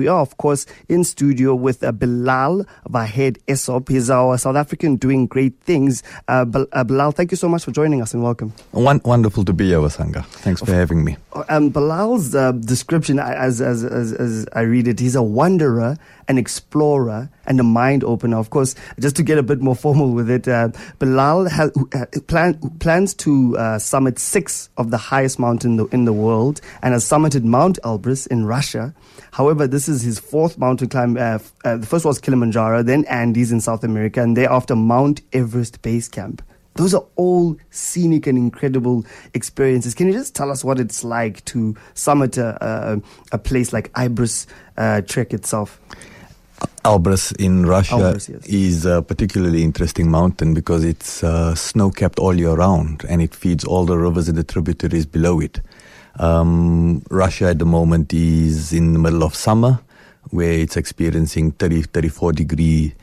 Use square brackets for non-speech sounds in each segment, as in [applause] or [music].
We are, of course, in studio with uh, Bilal Vahed Esop. He's our South African doing great things. Uh, uh, Bilal, thank you so much for joining us and welcome. One, wonderful to be here, Wasanga. Thanks for having me. Um, Bilal's uh, description, as, as, as, as I read it, he's a wanderer, an explorer, and a mind opener. Of course, just to get a bit more formal with it, uh, Bilal has, uh, plan, plans to uh, summit six of the highest mountains in the, in the world and has summited Mount Elbrus in Russia. However, this is his fourth mountain climb. Uh, uh, the first was Kilimanjaro, then Andes in South America, and thereafter Mount Everest Base Camp. Those are all scenic and incredible experiences. Can you just tell us what it's like to summit a, a, a place like Elbrus uh, Trek itself? Elbrus in Russia Elbrus, yes. is a particularly interesting mountain because it's uh, snow capped all year round and it feeds all the rivers and the tributaries below it. Um, Russia at the moment is in the middle of summer where it's experiencing 30, 34 degree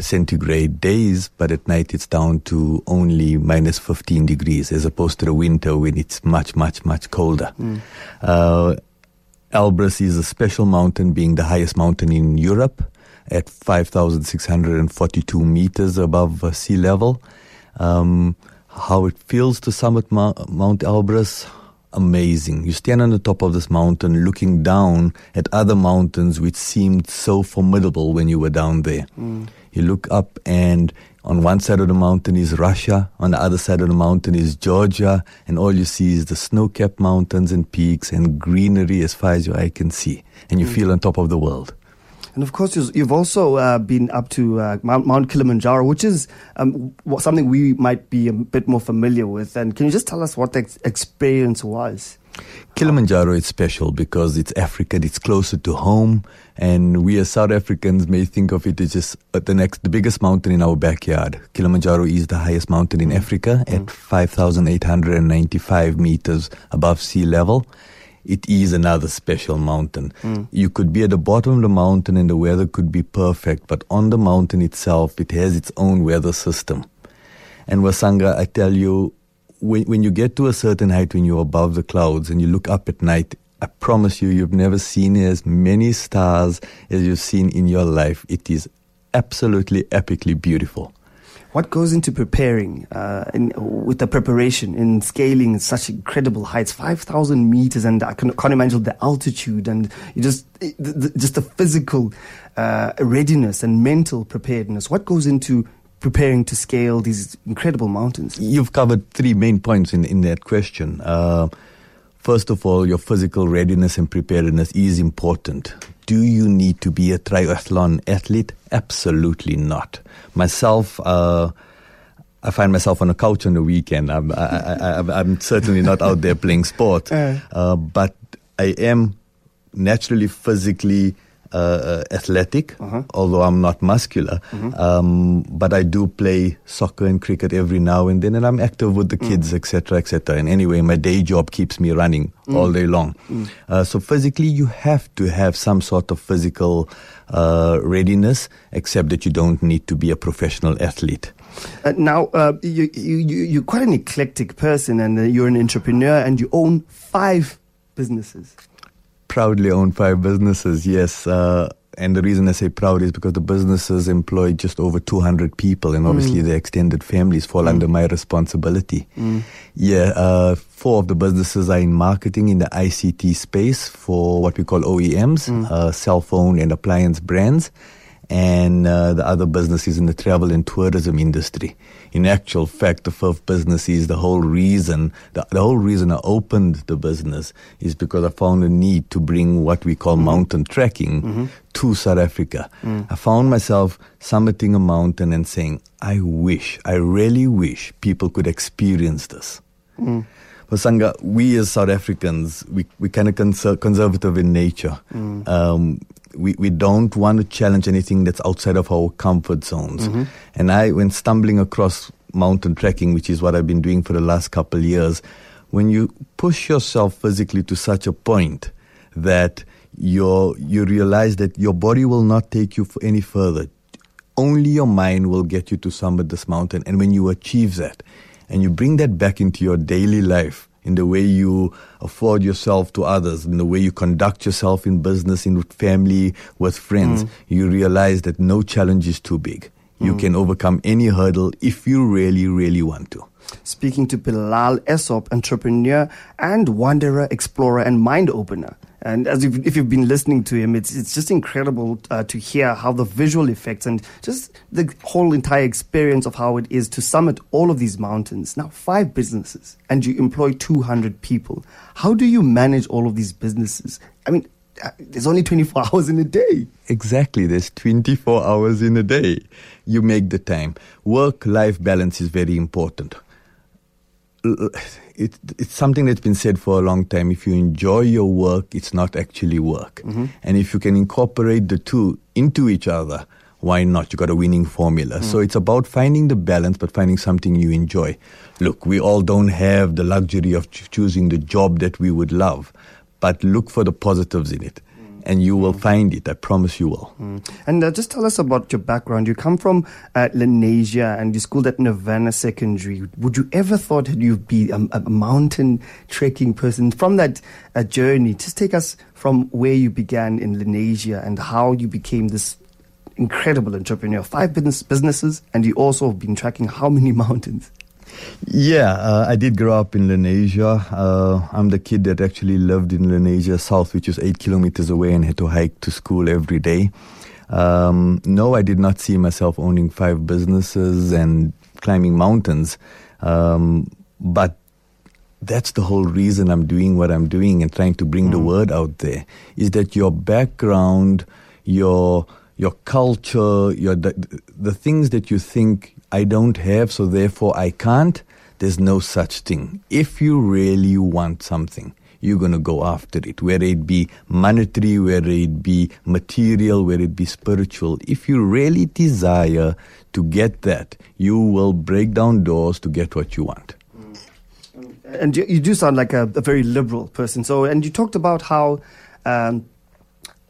centigrade days, but at night it's down to only minus 15 degrees as opposed to the winter when it's much, much, much colder. Mm. Uh, Elbrus is a special mountain, being the highest mountain in Europe at 5,642 meters above sea level. Um, how it feels to summit Ma- Mount Elbrus, amazing. You stand on the top of this mountain looking down at other mountains which seemed so formidable when you were down there. Mm. You look up and on one side of the mountain is Russia, on the other side of the mountain is Georgia, and all you see is the snow-capped mountains and peaks and greenery as far as your eye can see. And you mm. feel on top of the world. And of course, you've also uh, been up to uh, Mount, Mount, Kilimanjaro, which is um, something we might be a bit more familiar with. And can you just tell us what the experience was? Kilimanjaro is special because it's African, it's closer to home, and we as South Africans may think of it as just uh, the next, the biggest mountain in our backyard. Kilimanjaro is the highest mountain in mm. Africa mm. at 5,895 meters above sea level it is another special mountain. Mm. You could be at the bottom of the mountain and the weather could be perfect, but on the mountain itself, it has its own weather system. And Wasanga, I tell you, when, when you get to a certain height, when you're above the clouds and you look up at night, I promise you, you've never seen as many stars as you've seen in your life. It is absolutely epically beautiful. What goes into preparing, uh, in, with the preparation in scaling such incredible heights, 5,000 meters, and I can, not imagine the altitude and just, the, the, just the physical uh, readiness and mental preparedness. What goes into preparing to scale these incredible mountains? You've covered three main points in, in that question. Uh, first of all, your physical readiness and preparedness is important. Do you need to be a triathlon athlete? Absolutely not. Myself, uh, I find myself on a couch on the weekend. I'm, I, am certainly not out there playing sport, [laughs] uh, but I am naturally physically uh, athletic, uh-huh. although I'm not muscular. Mm-hmm. Um, but I do play soccer and cricket every now and then, and I'm active with the kids, etc., mm. etc. Et and anyway, my day job keeps me running mm. all day long. Mm. Uh, so physically, you have to have some sort of physical uh, readiness, except that you don't need to be a professional athlete. Uh, now, uh, you, you, you're quite an eclectic person and uh, you're an entrepreneur and you own five businesses proudly own five businesses, yes. Uh, and the reason I say proud is because the businesses employ just over 200 people, and obviously mm. their extended families fall mm. under my responsibility. Mm. Yeah, uh, four of the businesses are in marketing in the ICT space for what we call OEMs, mm. uh, cell phone and appliance brands and uh, the other business is in the travel and tourism industry. In actual fact, the fifth business is the whole reason, the, the whole reason I opened the business is because I found a need to bring what we call mm-hmm. mountain trekking mm-hmm. to South Africa. Mm. I found myself summiting a mountain and saying, I wish, I really wish people could experience this. Mm. But Sangha, we as South Africans, we, we kind of conser- conservative in nature. Mm. Um, we, we don't want to challenge anything that's outside of our comfort zones. Mm-hmm. And I, when stumbling across mountain trekking, which is what I've been doing for the last couple of years, when you push yourself physically to such a point that you you realize that your body will not take you any further. Only your mind will get you to summit this mountain. And when you achieve that and you bring that back into your daily life, in the way you afford yourself to others, in the way you conduct yourself in business, in family, with friends, mm. you realize that no challenge is too big. You mm. can overcome any hurdle if you really, really want to. Speaking to Bilal Essop, entrepreneur and wanderer, explorer, and mind opener. And as you've, if you've been listening to him, it's it's just incredible uh, to hear how the visual effects and just the whole entire experience of how it is to summit all of these mountains. Now, five businesses, and you employ 200 people. How do you manage all of these businesses? I mean, there's only 24 [laughs] hours in a day. Exactly, there's 24 hours in a day. You make the time. Work life balance is very important it, it's something that's been said for a long time. If you enjoy your work, it's not actually work. Mm-hmm. And if you can incorporate the two into each other, why not? You got a winning formula. Mm. So it's about finding the balance, but finding something you enjoy. Look, we all don't have the luxury of ch- choosing the job that we would love, but look for the positives in it and you will find it. I promise you will. Mm. And uh, just tell us about your background. You come from uh, and you schooled at Nirvana Secondary. Would you ever thought that you'd be a, a mountain trekking person? From that uh, journey, just take us from where you began in Lenasia and how you became this incredible entrepreneur. Five business businesses, and you also have been tracking how many [laughs] mountains? Yeah, uh, I did grow up in Lenasia. Uh, I'm the kid that actually lived in Lenasia South, which is eight kilometers away, and had to hike to school every day. Um, no, I did not see myself owning five businesses and climbing mountains. Um, but that's the whole reason I'm doing what I'm doing and trying to bring mm. the word out there is that your background, your your culture, your the, the things that you think I don't have, so therefore I can't. There's no such thing. If you really want something, you're going to go after it, whether it be monetary, whether it be material, whether it be spiritual. If you really desire to get that, you will break down doors to get what you want. And you, do sound like a, a, very liberal person. So, and you talked about how um,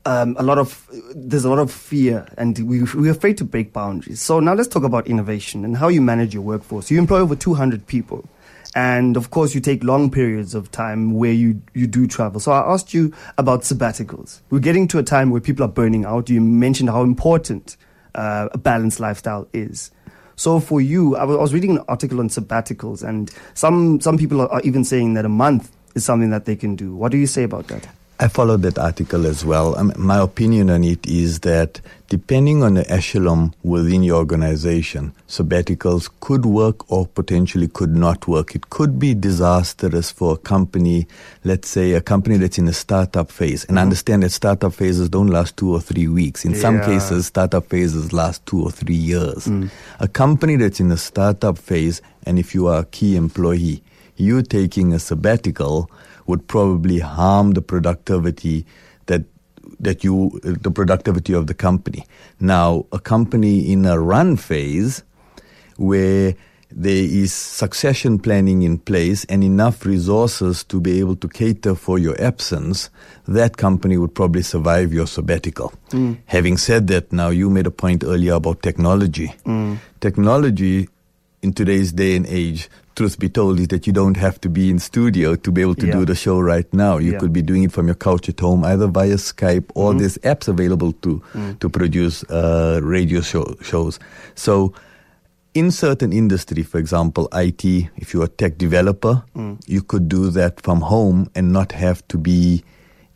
um, a lot of there's a lot of fear, and we we're afraid to break boundaries. So now let's talk about innovation and how you manage your workforce. You employ over 200 people, and of course you take long periods of time where you you do travel. So I asked you about sabbaticals. We're getting to a time where people are burning out. You mentioned how important uh, a balanced lifestyle is. So for you, I was reading an article on sabbaticals, and some some people are even saying that a month is something that they can do. What do you say about that? I followed that article as well. Um, my opinion on it is that depending on the echelon within your organization, sabbaticals could work or potentially could not work. It could be disastrous for a company, let's say a company that's in a startup phase. And mm-hmm. understand that startup phases don't last two or three weeks. In yeah. some cases, startup phases last two or three years. Mm. A company that's in a startup phase, and if you are a key employee, you taking a sabbatical would probably harm the productivity that that you the productivity of the company. Now, a company in a run phase where there is succession planning in place and enough resources to be able to cater for your absence, that company would probably survive your sabbatical. Mm. Having said that, now you made a point earlier about technology. Mm. Technology in today's day and age truth be told, is that you don't have to be in studio to be able to yeah. do the show right now. You yeah. could be doing it from your couch at home, either via Skype or mm-hmm. there's apps available to mm. to produce uh, radio show, shows. So, in certain industry, for example, IT, if you're a tech developer, mm. you could do that from home and not have to be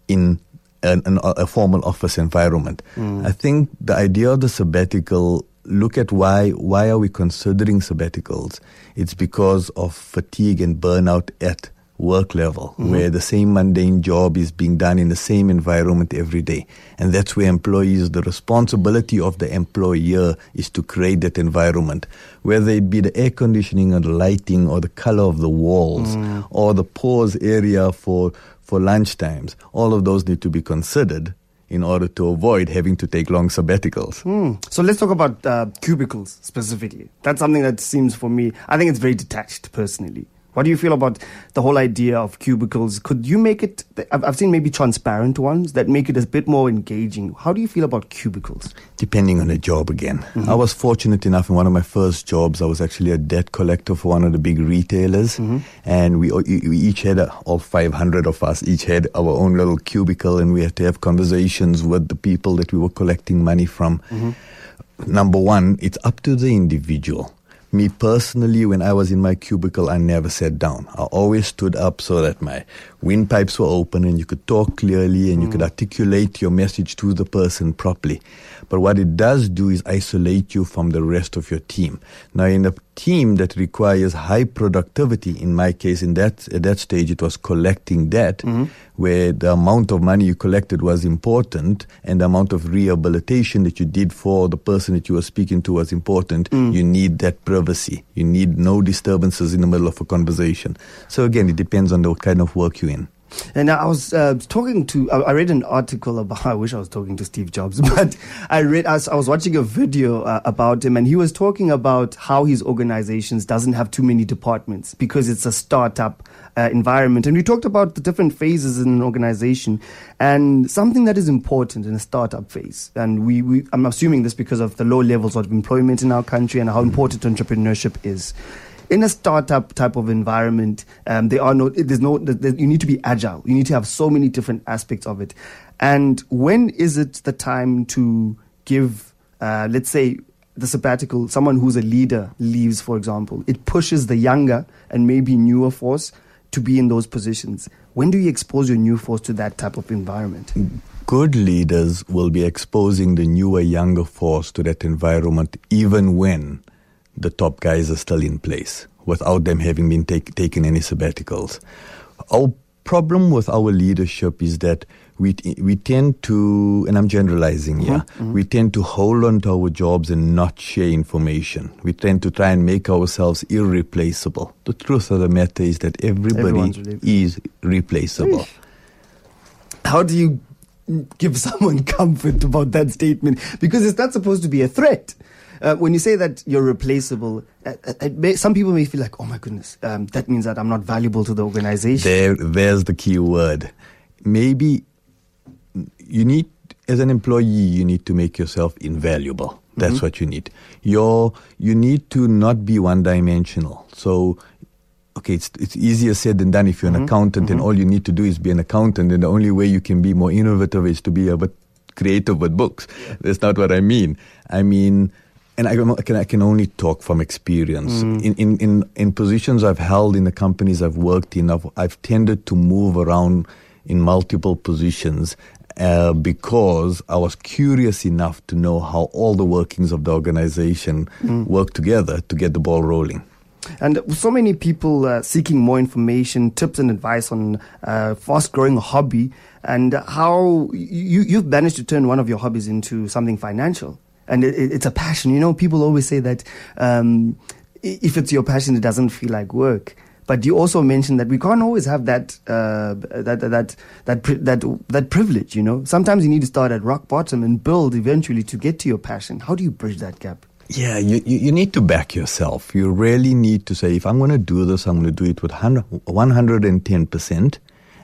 in an, an, a formal office environment. Mm. I think the idea of the sabbatical look at why why are we considering sabbaticals? It's because of fatigue and burnout at work level, mm-hmm. where the same mundane job is being done in the same environment every day. And that's where employees, the responsibility of the employer is to create that environment, whether it be the air conditioning or the lighting or the color of the walls mm. or the pause area for, for lunch times. All of those need to be considered in order to avoid having to take long sabbaticals. Mm. So let's talk about uh, cubicles specifically. That's something that seems for me, I think it's very detached personally. What do you feel about the whole idea of cubicles? Could you make it? I've, seen maybe transparent ones that make it a bit more engaging. How do you feel about cubicles? Depending on the job again. Mm-hmm. I was fortunate enough in one of my first jobs, I was actually a debt collector for one of the big retailers. Mm-hmm. And we, we each had, a, all 500 of us, each had our own little cubicle and we had to have conversations with the people that we were collecting money from. Mm-hmm. Number one, it's up to the individual me personally, when I was in my cubicle, I never sat down. I always stood up so that my windpipes were open and you could talk clearly and mm. you could mm. articulate your message to the person properly. But what it does do is isolate you from the rest of your team. Now, in a team that requires high productivity, in my case, in that at that stage, it was collecting debt, mm-hmm. where the amount of money you collected was important, and the amount of rehabilitation that you did for the person that you were speaking to was important. Mm. You need that privacy. You need no disturbances in the middle of a conversation. So again, it depends on the kind of work you're in. And I was uh, talking to, I read an article about, [laughs] I wish I was talking to Steve Jobs, [laughs] but I read, I was, watching a video uh, about him and he was talking about how his organizations doesn't have too many departments because it's a startup uh, environment. And we talked about the different phases in an organization and something that is important in a startup phase. And we, we I'm assuming this because of the low levels of employment in our country and how important entrepreneurship is in a startup type of environment, um, there are no, there's no, there, you need to be agile. You need to have so many different aspects of it. And when is it the time to give, uh, let's say, the sabbatical, someone who's a leader leaves, for example, it pushes the younger and maybe newer force to be in those positions. When do you expose your new force to that type of environment? Good leaders will be exposing the newer, younger force to that environment even when the top guys are still in place without them having been take, taken any sabbaticals. Our problem with our leadership is that we we tend to, and I'm generalizing here, mm-hmm. mm-hmm. we tend to hold on to our jobs and not share information. We tend to try and make ourselves irreplaceable. The truth of the matter is that everybody is replaceable. How do you give someone [laughs] comfort about that statement? Because it's not supposed to be a threat. Uh, when you say that you're replaceable, uh, uh may, some people may feel like, oh my goodness, um, that means that I'm not valuable to the organization. There, there's the key word. Maybe you need, as an employee, you need to make yourself invaluable. That's mm-hmm. what you need. You're, you need to not be one dimensional. So okay, it's it's easier said than done if you're an mm-hmm. accountant mm-hmm. and all you need to do is be an accountant and the only way you can be more innovative is to be a bit creative with books. Yeah. That's not what I mean. I mean and I can, I can only talk from experience. Mm. In, in, in, in positions I've held in the companies I've worked in, I've, I've tended to move around in multiple positions uh, because I was curious enough to know how all the workings of the organization mm. work together to get the ball rolling. And so many people uh, seeking more information, tips, and advice on uh, fast growing hobby and how you, you've managed to turn one of your hobbies into something financial and it, it's a passion. You know, people always say that um, if it's your passion, it doesn't feel like work. But you also mentioned that we can't always have that uh, that that that that that privilege. You know, sometimes you need to start at rock bottom and build eventually to get to your passion. How do you bridge that gap? Yeah, you, you, you need to back yourself. You really need to say, if I'm going to do this, I'm going to do it with 110%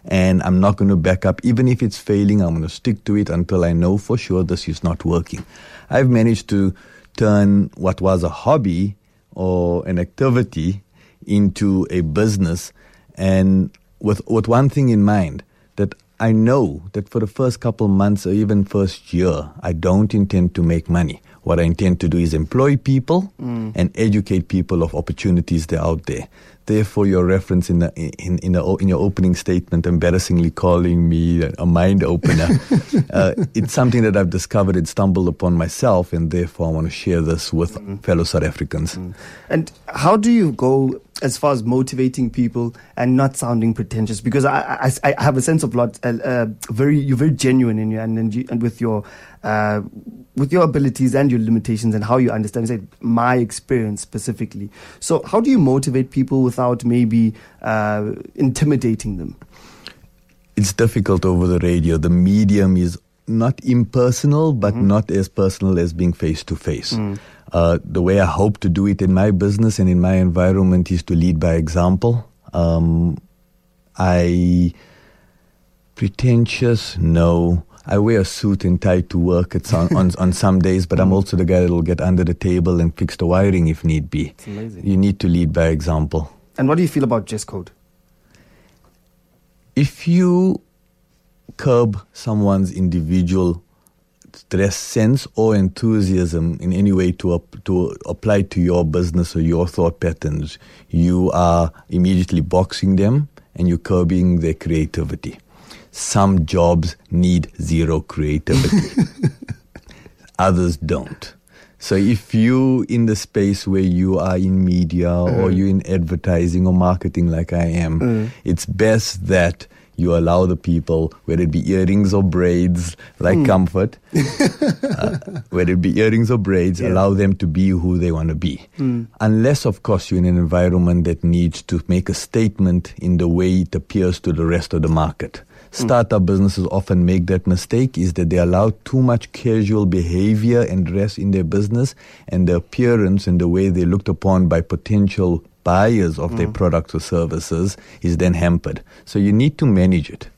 and I'm not going to back up. Even if it's failing, I'm going to stick to it until I know for sure this is not working. I've managed to turn what was a hobby or an activity into a business and with, with one thing in mind that I know that for the first couple months or even first year, I don't intend to make money. What I intend to do is employ people mm. and educate people of opportunities that are out there. Therefore, your reference in the, in in, the, in your opening statement, embarrassingly calling me a mind opener, [laughs] uh, it's something that I've discovered and stumbled upon myself, and therefore I want to share this with mm. fellow South Africans. Mm. And how do you go as far as motivating people and not sounding pretentious? Because I I, I have a sense of lot, uh, uh, very you're very genuine in your and and, you, and with your uh, with your abilities and your limitations and how you understand say, my experience specifically. So, how do you motivate people without maybe uh, intimidating them? It's difficult over the radio. The medium is not impersonal, but mm-hmm. not as personal as being face to face. The way I hope to do it in my business and in my environment is to lead by example. Um, I pretentious, no. I wear a suit and tie to work it's on, on, on some days, but I'm also the guy that'll get under the table and fix the wiring if need be. It's amazing. You need to lead by example. And what do you feel about dress code? If you curb someone's individual dress sense or enthusiasm in any way to up, to apply to your business or your thought patterns, you are immediately boxing them and you're curbing their creativity. Some jobs need zero creativity. [laughs] Others don't. So if you in the space where you are in media or mm. you're in advertising or marketing like I am, mm. it's best that you allow the people, whether it be earrings or braids, like hmm. comfort, [laughs] uh, whether it be earrings or braids, Yeah. allow them to be who they want to be. Hmm. Unless, of course, you're in an environment that needs to make a statement in the way it appears to the rest of the market. Hmm. Startup businesses often make that mistake is that they allow too much casual behavior and dress in their business and the appearance and the way they're looked upon by potential buyers of their products or services is then hampered. So you need to manage it.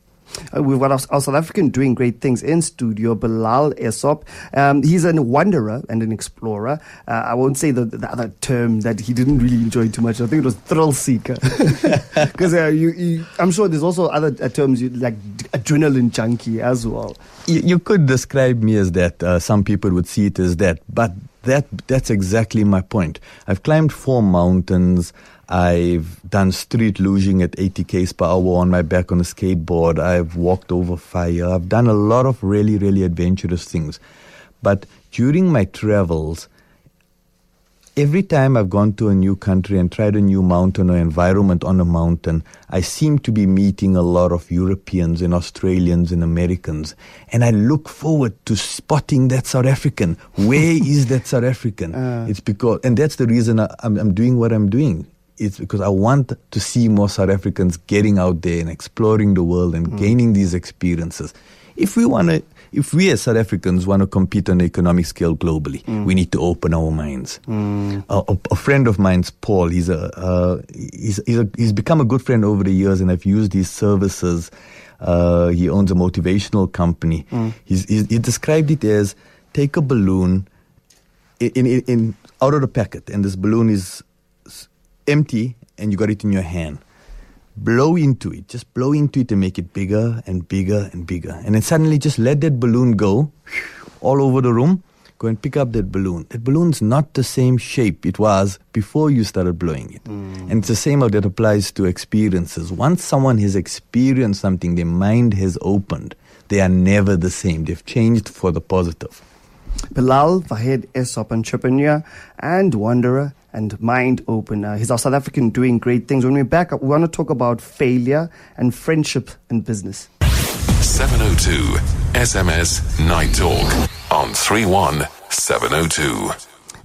Uh, we've got our, our South African doing great things in studio, Bilal Esop. Um, he's a wanderer and an explorer. Uh, I won't say the, the other term that he didn't really enjoy too much. I think it was thrill seeker. [laughs] [laughs] Because uh, I'm sure there's also other uh, terms you, like d- adrenaline junkie as well. You, you could describe me as that. Uh, some people would see it as that, but that that's exactly my point. I've climbed four mountains. I've done street lugeing at 80 k's per hour on my back on a skateboard. I've walked over fire. I've done a lot of really, really adventurous things. But during my travels, every time I've gone to a new country and tried a new mountain or environment on a mountain, I seem to be meeting a lot of Europeans and Australians and Americans. And I look forward to spotting that South African. Where [laughs] is that South African? Uh. It's because, and that's the reason I, I'm, I'm doing what I'm doing. It's because I want to see more South Africans getting out there and exploring the world and gaining these experiences. If we want to, if we as South Africans want to compete on the economic scale globally, we need to open our minds. A, a, a friend of mine's Paul. He's a, uh, he's, he's, a, he's become a good friend over the years, and I've used his services. Uh, he owns a motivational company. He's, he's, he described it as take a balloon in, in, in out of the packet, and this balloon is empty, and you got it in your hand. Blow into it, just blow into it and make it bigger and bigger and bigger, and then suddenly just let that balloon go all over the room. Go and pick up that balloon. That balloon's not the same shape it was before you started blowing it. Mm. And it's the same how that applies to experiences. Once someone has experienced something, their mind has opened. They are never the same. They've changed for the positive. Bilal Vahed Esop, entrepreneur and wanderer and mind opener. Uh, he's our South African doing great things. When we're back, up, we want to talk about failure and friendship and business. 702 SMS Night Talk on 31702.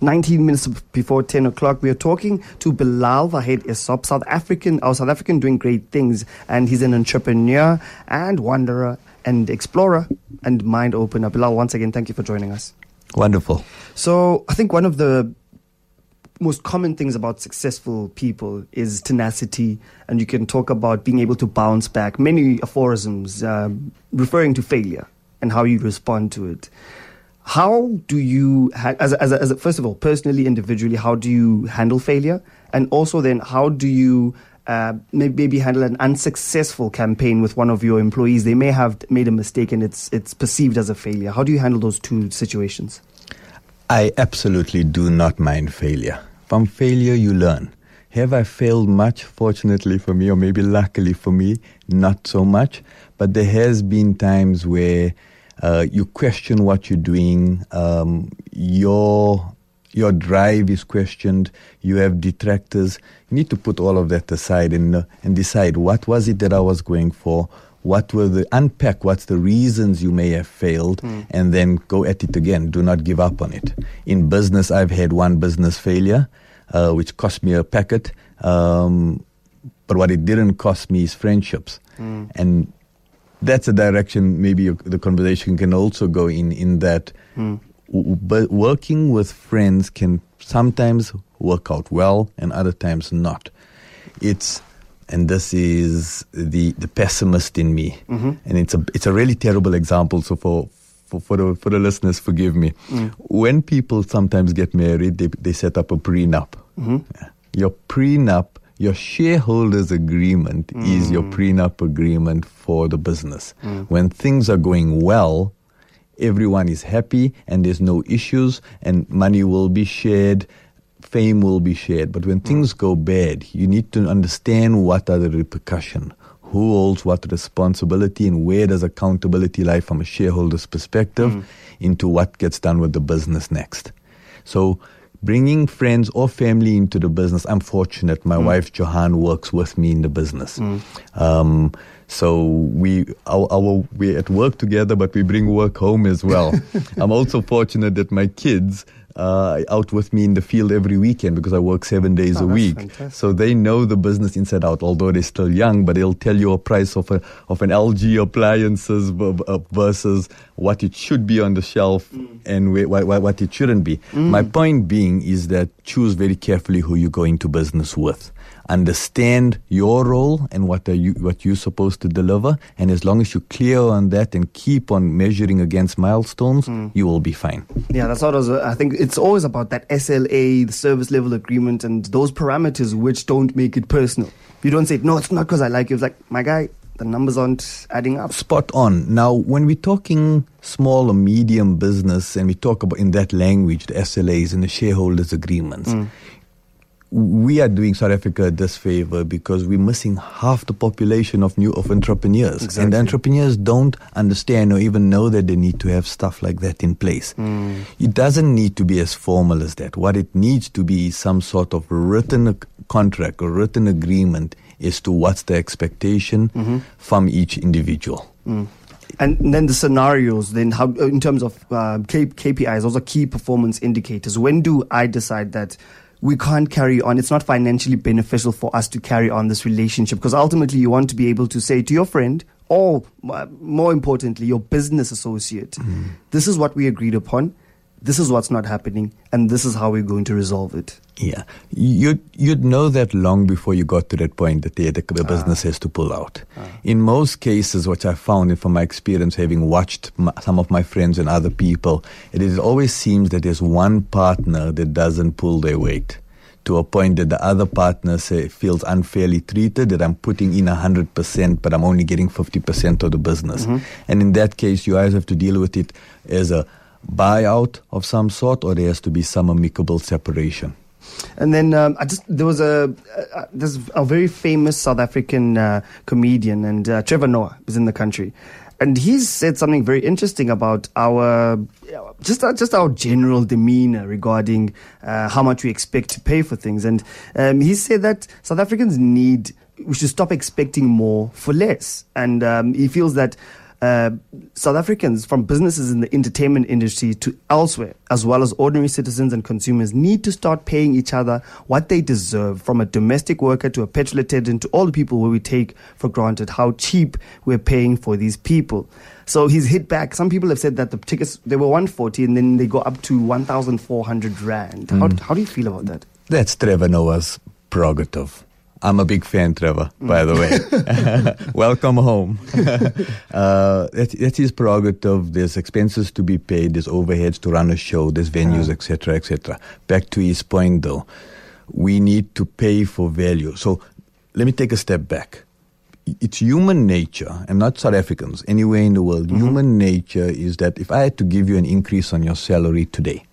19 minutes before 10 o'clock, we are talking to Bilal Vahed Esop, South African, our South African doing great things. And he's an entrepreneur and wanderer and explorer and mind opener. Bilal, once again, thank you for joining us. Wonderful. So I think one of the most common things about successful people is tenacity, and you can talk about being able to bounce back. Many aphorisms um, referring to failure and how you respond to it. How do you, as a, as, a, as a, first of all, personally, individually, how do you handle failure, and also then how do you uh, maybe handle an unsuccessful campaign with one of your employees? They may have made a mistake and it's it's perceived as a failure. How do you handle those two situations? I absolutely do not mind failure. From failure, you learn. Have I failed much? Fortunately for me, or maybe luckily for me, not so much. But there has been times where uh, you question what you're doing. Um, your your drive is questioned. You have detractors. You need to put all of that aside and uh, and decide what was it that I was going for. What were the unpack? What's the reasons you may have failed, and then go at it again. Do not give up on it. In business, I've had one business failure, uh, which cost me a packet. Um, but what it didn't cost me is friendships, and that's a direction maybe the conversation can also go in. In that, w- w- but working with friends can sometimes work out well, and other times not. It's and this is the the pessimist in me, Mm-hmm. and it's a it's a really terrible example. So for for, for the for the listeners, forgive me. Mm. When people sometimes get married, they they set up a prenup. Mm-hmm. Your prenup, your shareholders agreement is your Mm. prenup agreement for the business. When things are going well, everyone is happy and there's no issues and money will be shared fame will be shared but when things go bad you need to understand what are the repercussion who holds what responsibility and where does accountability lie from a shareholder's perspective hmm. into what gets done with the business next. So bringing friends or family into the business i'm fortunate. My hmm. wife johan works with me in the business. Hmm. Um, so we our, our we're at work together but we bring work home as well. [laughs] I'm also fortunate that my kids uh, out with me in the field every weekend because I work seven days Oh, a week. fantastic. So they know the business inside out, although they're still young, but they'll tell you a price of a of an LG appliances uh, versus what it should be on the shelf and wh- wh- wh- what it shouldn't be. My point being is that choose very carefully who you go into business with. Understand your role and what are you what you're supposed to deliver, and as long as you're clear on that and keep on measuring against milestones, you will be fine. Yeah, that's what I was. Uh, I think it's always about that SLA, the service level agreement, and those parameters which don't make it personal. You don't say, no, it's not because I like you. It's like, my guy, the numbers aren't adding up. Spot on. Now, when we're talking small or medium business and we talk about in that language, the SLAs and the shareholders agreements, we are doing South Africa a disfavor because we're missing half the population of new of entrepreneurs. And the entrepreneurs don't understand or even know that they need to have stuff like that in place. Hmm. It doesn't need to be as formal as that. What it needs to be is some sort of written contract or written agreement as to what's the expectation mm-hmm. from each individual. Hmm. And then the scenarios, then how, in terms of uh, K- KPIs, those are key performance indicators. When do I decide that we can't carry on? It's not financially beneficial for us to carry on this relationship because ultimately you want to be able to say to your friend, or uh, more importantly, your business associate, this is what we agreed upon, this is what's not happening, and this is how we're going to resolve it. Yeah, you'd you'd know that long before you got to that point that the, the, the ah. business has to pull out. Ah. In most cases, what I found, and from my experience, having watched m some of my friends and other people, it is always seems that there's one partner that doesn't pull their weight. To a point that the other partner say, feels unfairly treated, that I'm putting in 100%, but I'm only getting 50% of the business. Mm-hmm. And in that case, you either have to deal with it as a buyout of some sort, or there has to be some amicable separation. And then um, I just there was a uh, there's a very famous South African uh, comedian and uh, Trevor Noah is in the country, and he's said something very interesting about our just our, just our general demeanor regarding uh, how much we expect to pay for things, and um, he said that South Africans need we should stop expecting more for less, and um, he feels that uh, South Africans, from businesses in the entertainment industry to elsewhere, as well as ordinary citizens and consumers, need to start paying each other what they deserve from a domestic worker to a petrol attendant to all the people where we take for granted how cheap we're paying for these people. So he's hit back. Some people have said that the tickets, they were 140 and then they go up to 1,400 Rand. How, how do you feel about that? That's Trevor Noah's prerogative. I'm a big fan, Trevor, by the way. [laughs] Welcome home. [laughs] uh, that, that's his prerogative. There's expenses to be paid, there's overheads to run a show, there's venues, etc., etc. Back to his point, though, we need to pay for value. So let me take a step back. It's human nature, and not South Africans, anywhere in the world, human nature is that if I had to give you an increase on your salary today,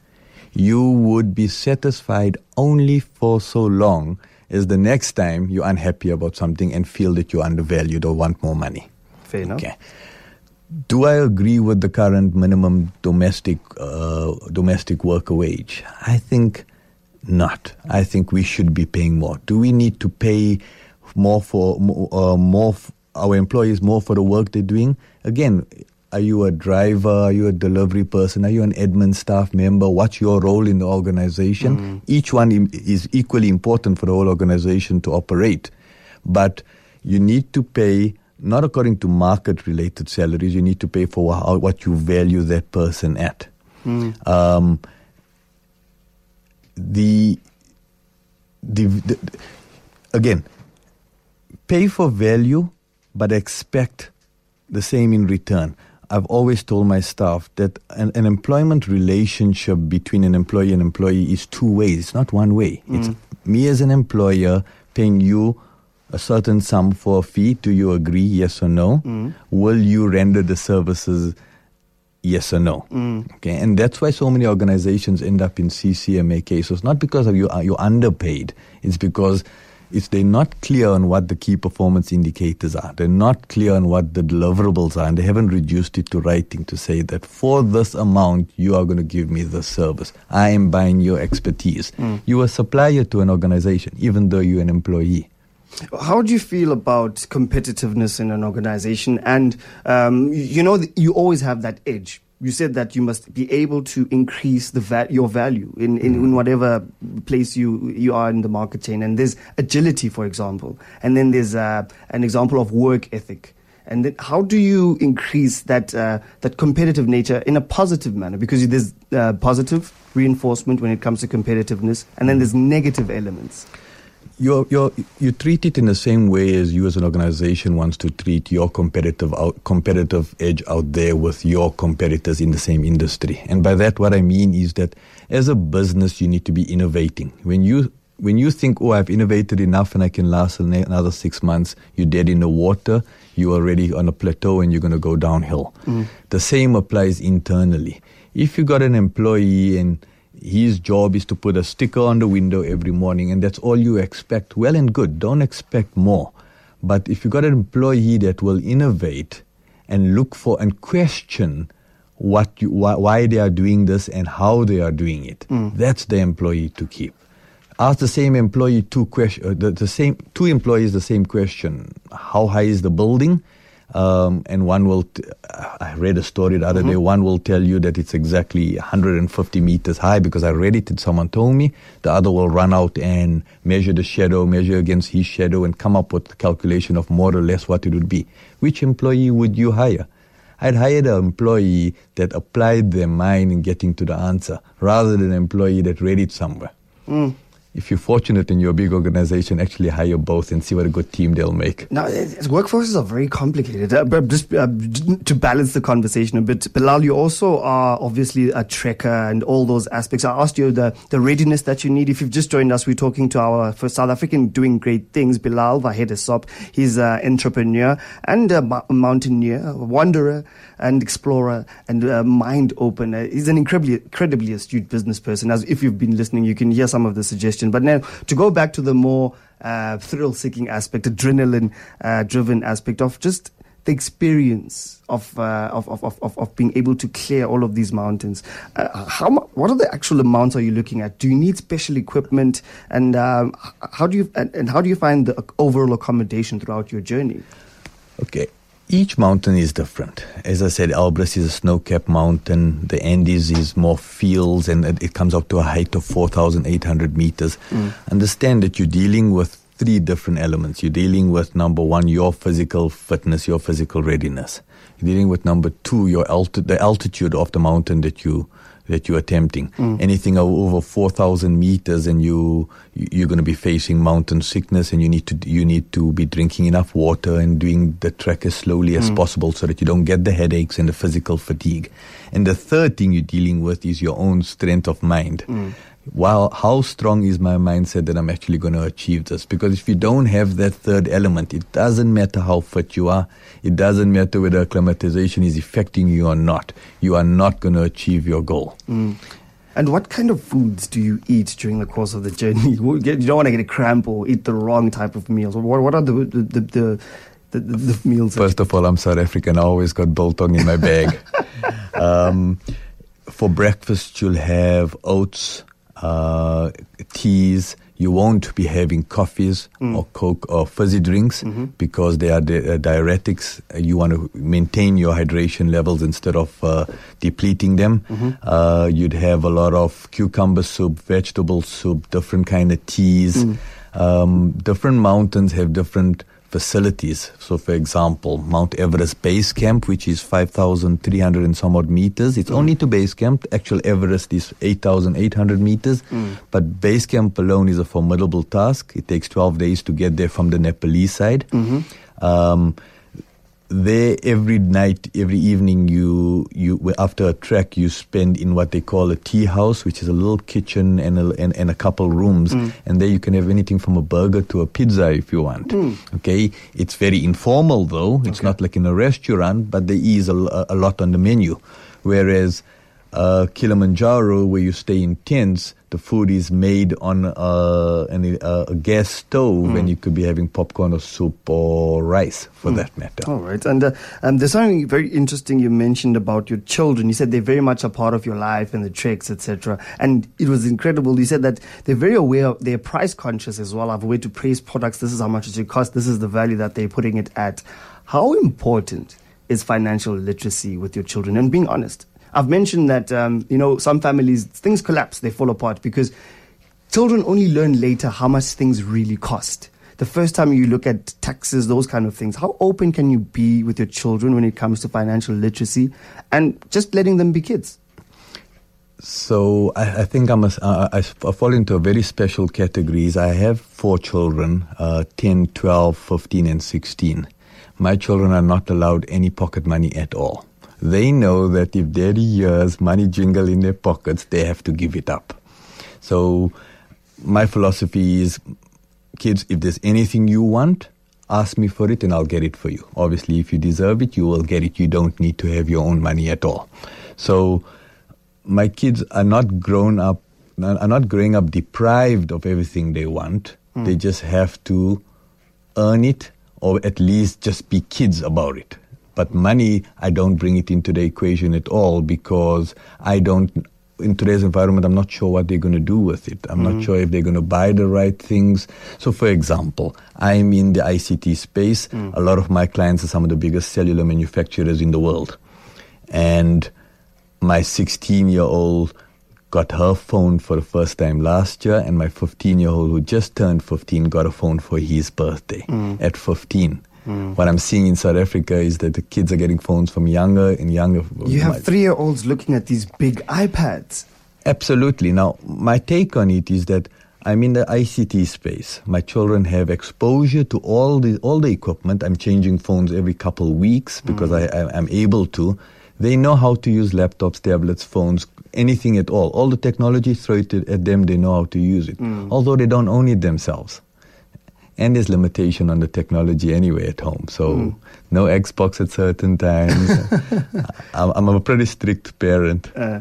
you would be satisfied only for so long as the next time you're unhappy about something and feel that you're undervalued or want more money. Fair enough. Okay. Do I agree with the current minimum domestic uh, domestic worker wage? I think not. I think we should be paying more. Do we need to pay more for uh, more f- our employees more for the work they're doing? Again, are you a driver? Are you a delivery person? Are you an admin staff member? What's your role in the organization? Each one is equally important for the whole organization to operate. But you need to pay not according to market related salaries, you need to pay for how, what you value that person at. Um, the, the, the again, pay for value, but expect the same in return. I've always told my staff that an, an employment relationship between an employee and employee is two ways. It's not one way. Mm. It's me as an employer paying you a certain sum for a fee. Do you agree? Yes or no? Mm. Will you render the services? Yes or no? Mm. Okay, and that's why so many organizations end up in CCMA cases. Not because of you, you're underpaid. It's because is they're not clear on what the key performance indicators are. They're not clear on what the deliverables are, and they haven't reduced it to writing to say that for this amount, you are going to give me the service. I am buying your expertise. Mm. You're a supplier to an organization, even though you're an employee. How do you feel about competitiveness in an organization? And um, you know, you always have that edge you said that you must be able to increase the va- your value in, in, in, mm-hmm. whatever place you you are in the market chain. And there's agility, for example, and then there's uh, an example of work ethic. And then how do you increase that uh, that competitive nature in a positive manner? Because there's uh, positive reinforcement when it comes to competitiveness, and then there's negative elements you you you treat it in the same way as you as an organization wants to treat your competitive out, competitive edge out there with your competitors in the same industry. And by that, what I mean is that as a business, you need to be innovating. When you when you think, oh, I've innovated enough and I can last another six months, you're dead in the water. You're already on a plateau and you're going to go downhill. Mm. The same applies internally. If you got an employee and his job is to put a sticker on the window every morning, and that's all you expect. Well and good, don't expect more. But if you got an employee that will innovate and look for and question what you, why, why they are doing this and how they are doing it, mm. that's the employee to keep. Ask the same employee two question, uh, the, the same two employees the same question: How high is the building? Um, and one will, t- I read a story the other mm-hmm. day, one will tell you that it's exactly 150 meters high because I read it and someone told me. The other will run out and measure the shadow, measure against his shadow, and come up with the calculation of more or less what it would be. Which employee would you hire? I'd hired an employee that applied their mind in getting to the answer rather than an employee that read it somewhere. Mm if you're fortunate in your big organization, actually hire both and see what a good team they'll make. Now, workforces are very complicated. Uh, but just uh, to balance the conversation a bit, Bilal, you also are obviously a trekker and all those aspects. I asked you the, the readiness that you need. If you've just joined us, we're talking to our first South African doing great things, Bilal Vahedesop. He's an entrepreneur and a mountaineer, a wanderer and explorer and mind opener. He's an incredibly, incredibly astute business person. As if you've been listening, you can hear some of the suggestions. But now to go back to the more uh, thrill-seeking aspect, adrenaline-driven uh, aspect of just the experience of, uh, of, of, of, of, being able to clear all of these mountains. Uh, how what are the actual amounts are you looking at? Do you need special equipment, and um, how do you and, and, how do you find the overall accommodation throughout your journey? Okay, each mountain is different. As I said, Elbrus is a snow-capped mountain. The Andes is more fields, and it comes up to a height of 4,800 meters. Mm. Understand that you're dealing with three different elements. You're dealing with number one, your physical fitness, your physical readiness. You're dealing with number two, your alti- the altitude of the mountain that you that you're attempting. Mm. Anything over 4,000 meters and you, you're going to be facing mountain sickness and you need to, you need to be drinking enough water and doing the trek as slowly as mm. possible so that you don't get the headaches and the physical fatigue. And the third thing you're dealing with is your own strength of mind. Mm wow, how strong is my mindset that I'm actually going to achieve this? Because if you don't have that third element, it doesn't matter how fit you are. It doesn't matter whether acclimatization is affecting you or not. You are not going to achieve your goal. Mm. And what kind of foods do you eat during the course of the journey? [laughs] You don't want to get a cramp or eat the wrong type of meals. What, what are the, the, the, the the, meals. First of all, I'm South African. I always got biltong in my bag. [laughs] um, for breakfast, you'll have oats, uh, teas. You won't be having coffees mm. or coke or fizzy drinks mm-hmm. because they are di- uh, diuretics. You want to maintain your hydration levels instead of uh, depleting them. Mm-hmm. Uh, you'd have a lot of cucumber soup, vegetable soup, different kind of teas. Mm. Um, different mountains have different facilities. So, for example, Mount Everest Base Camp, which is 5,300 and some odd meters. It's mm. only to base camp. Actual Everest is 8,800 meters. Mm. But base camp alone is a formidable task. It takes 12 days to get there from the Nepalese side. Mm-hmm. Um, there every night, every evening, you you after a trek, you spend in what they call a tea house, which is a little kitchen and a, and, and a couple rooms, mm. and there you can have anything from a burger to a pizza if you want. Mm. Okay, it's very informal though; it's okay. not like in a restaurant, but there is a, a lot on the menu. Whereas uh, Kilimanjaro, where you stay in tents, the food is made on uh, an, a gas stove, mm. and you could be having popcorn or soup or rice, for mm. that matter. All right, and uh, um, there's something very interesting you mentioned about your children. You said they're very much a part of your life and the tricks, etc. And it was incredible. You said that they're very aware, they're price conscious as well. Of a way to praise products. This is how much it should cost. This is the value that they're putting it at. How important is financial literacy with your children? And being honest. I've mentioned that, um, you know, some families, things collapse, they fall apart because children only learn later how much things really cost. The first time you look at taxes, those kind of things, how open can you be with your children when it comes to financial literacy and just letting them be kids? So I, I think I'm a, uh, I fall into a very special categories. I have four children, uh, 10, 12, 15, and 16. My children are not allowed any pocket money at all they know that if daddy hears money jingle in their pockets, they have to give it up. So my philosophy is, kids, if there's anything you want, ask me for it and I'll get it for you. Obviously, if you deserve it, you will get it. You don't need to have your own money at all. So my kids are not grown up, are not growing up deprived of everything they want. Mm. They just have to earn it or at least just be kids about it. But money, I don't bring it into the equation at all because I don't in today's environment, I'm not sure what they're going to do with it. I'm mm. not sure if they're going to buy the right things. So, for example, I'm in the ICT space. Mm. A lot of my clients are some of the biggest cellular manufacturers in the world. And my 16 year old got her phone for the first time last year, and my 15 year old, who just turned 15, got a phone for his birthday mm. at 15. Mm. What I'm seeing in South Africa is that the kids are getting phones from younger and younger. You have three year olds looking at these big iPads. Absolutely. Now, my take on it is that I'm in the ICT space. My children have exposure to all the all the equipment. I'm changing phones every couple of weeks because mm. I, I, am able to. They know how to use laptops, tablets, phones, anything at all. All the technology, throw it at them, they know how to use it. Mm. Although they don't own it themselves and there's limitation on the technology anyway at home. So mm. no Xbox at certain times. [laughs] I'm, I'm, a pretty strict parent. Uh,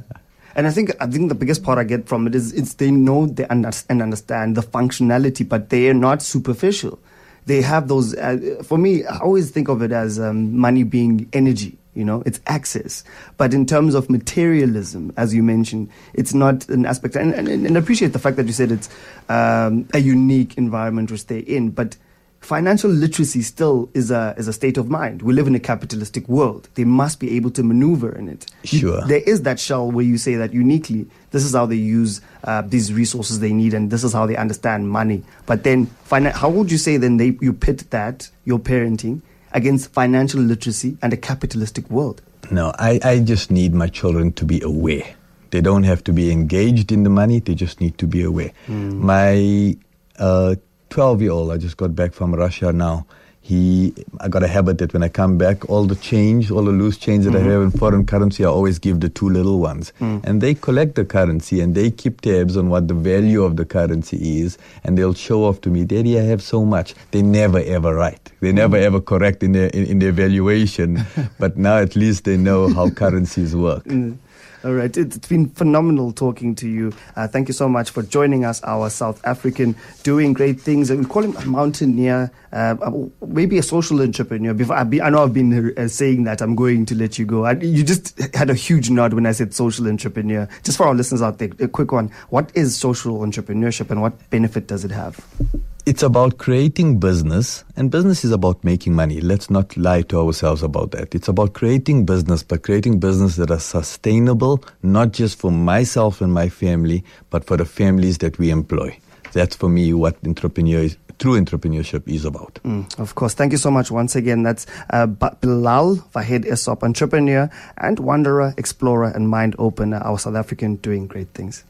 and I think I think the biggest part I get from it is it's they know they under, and understand the functionality, but they are not superficial. They have those. Uh, for me, I always think of it as um, money being energy you know, it's access. But in terms of materialism, as you mentioned, it's not an aspect. And, and, and appreciate the fact that you said it's um, a unique environment to stay in. But financial literacy still is a is a state of mind. We live in a capitalistic world. They must be able to maneuver in it. Sure. There is that shell where you say that uniquely, this is how they use uh, these resources they need, and this is how they understand money. But then, how would you say then they you pit that your parenting against financial literacy and a capitalistic world? No, I, I just need my children to be aware. They don't have to be engaged in the money, they just need to be aware. Mm. My 12 uh, year old, I just got back from Russia now he I got a habit that when I come back, all the change, all the loose change that mm-hmm. I have in foreign currency, I always give the two little ones. Mm. And they collect the currency and they keep tabs on what the value of the currency is and they'll show off to me, Daddy, I have so much. They never ever write. They never mm. ever correct in their in, in their valuation. [laughs] but now at least they know how currencies work. Mm. All right. It's been phenomenal talking to you. Uh, thank you so much for joining us, our South African, doing great things. We call him a mountaineer, uh, uh maybe a social entrepreneur. Before I, be, I know I've been uh, saying that. I'm going to let you go. I, you just had a huge nod when I said social entrepreneur. Just for our listeners out there, a quick one. What is social entrepreneurship and what benefit does it have? It's about creating business, and business is about making money. Let's not lie to ourselves about that. It's about creating business, but creating business that are sustainable, not just for myself and my family, but for the families that we employ. that's for me what entrepreneur is, true entrepreneurship is about. Mm, of course. Thank you so much once again. That's uh, Bilal Esop, entrepreneur and wanderer, explorer, and mind opener, our South African doing great things.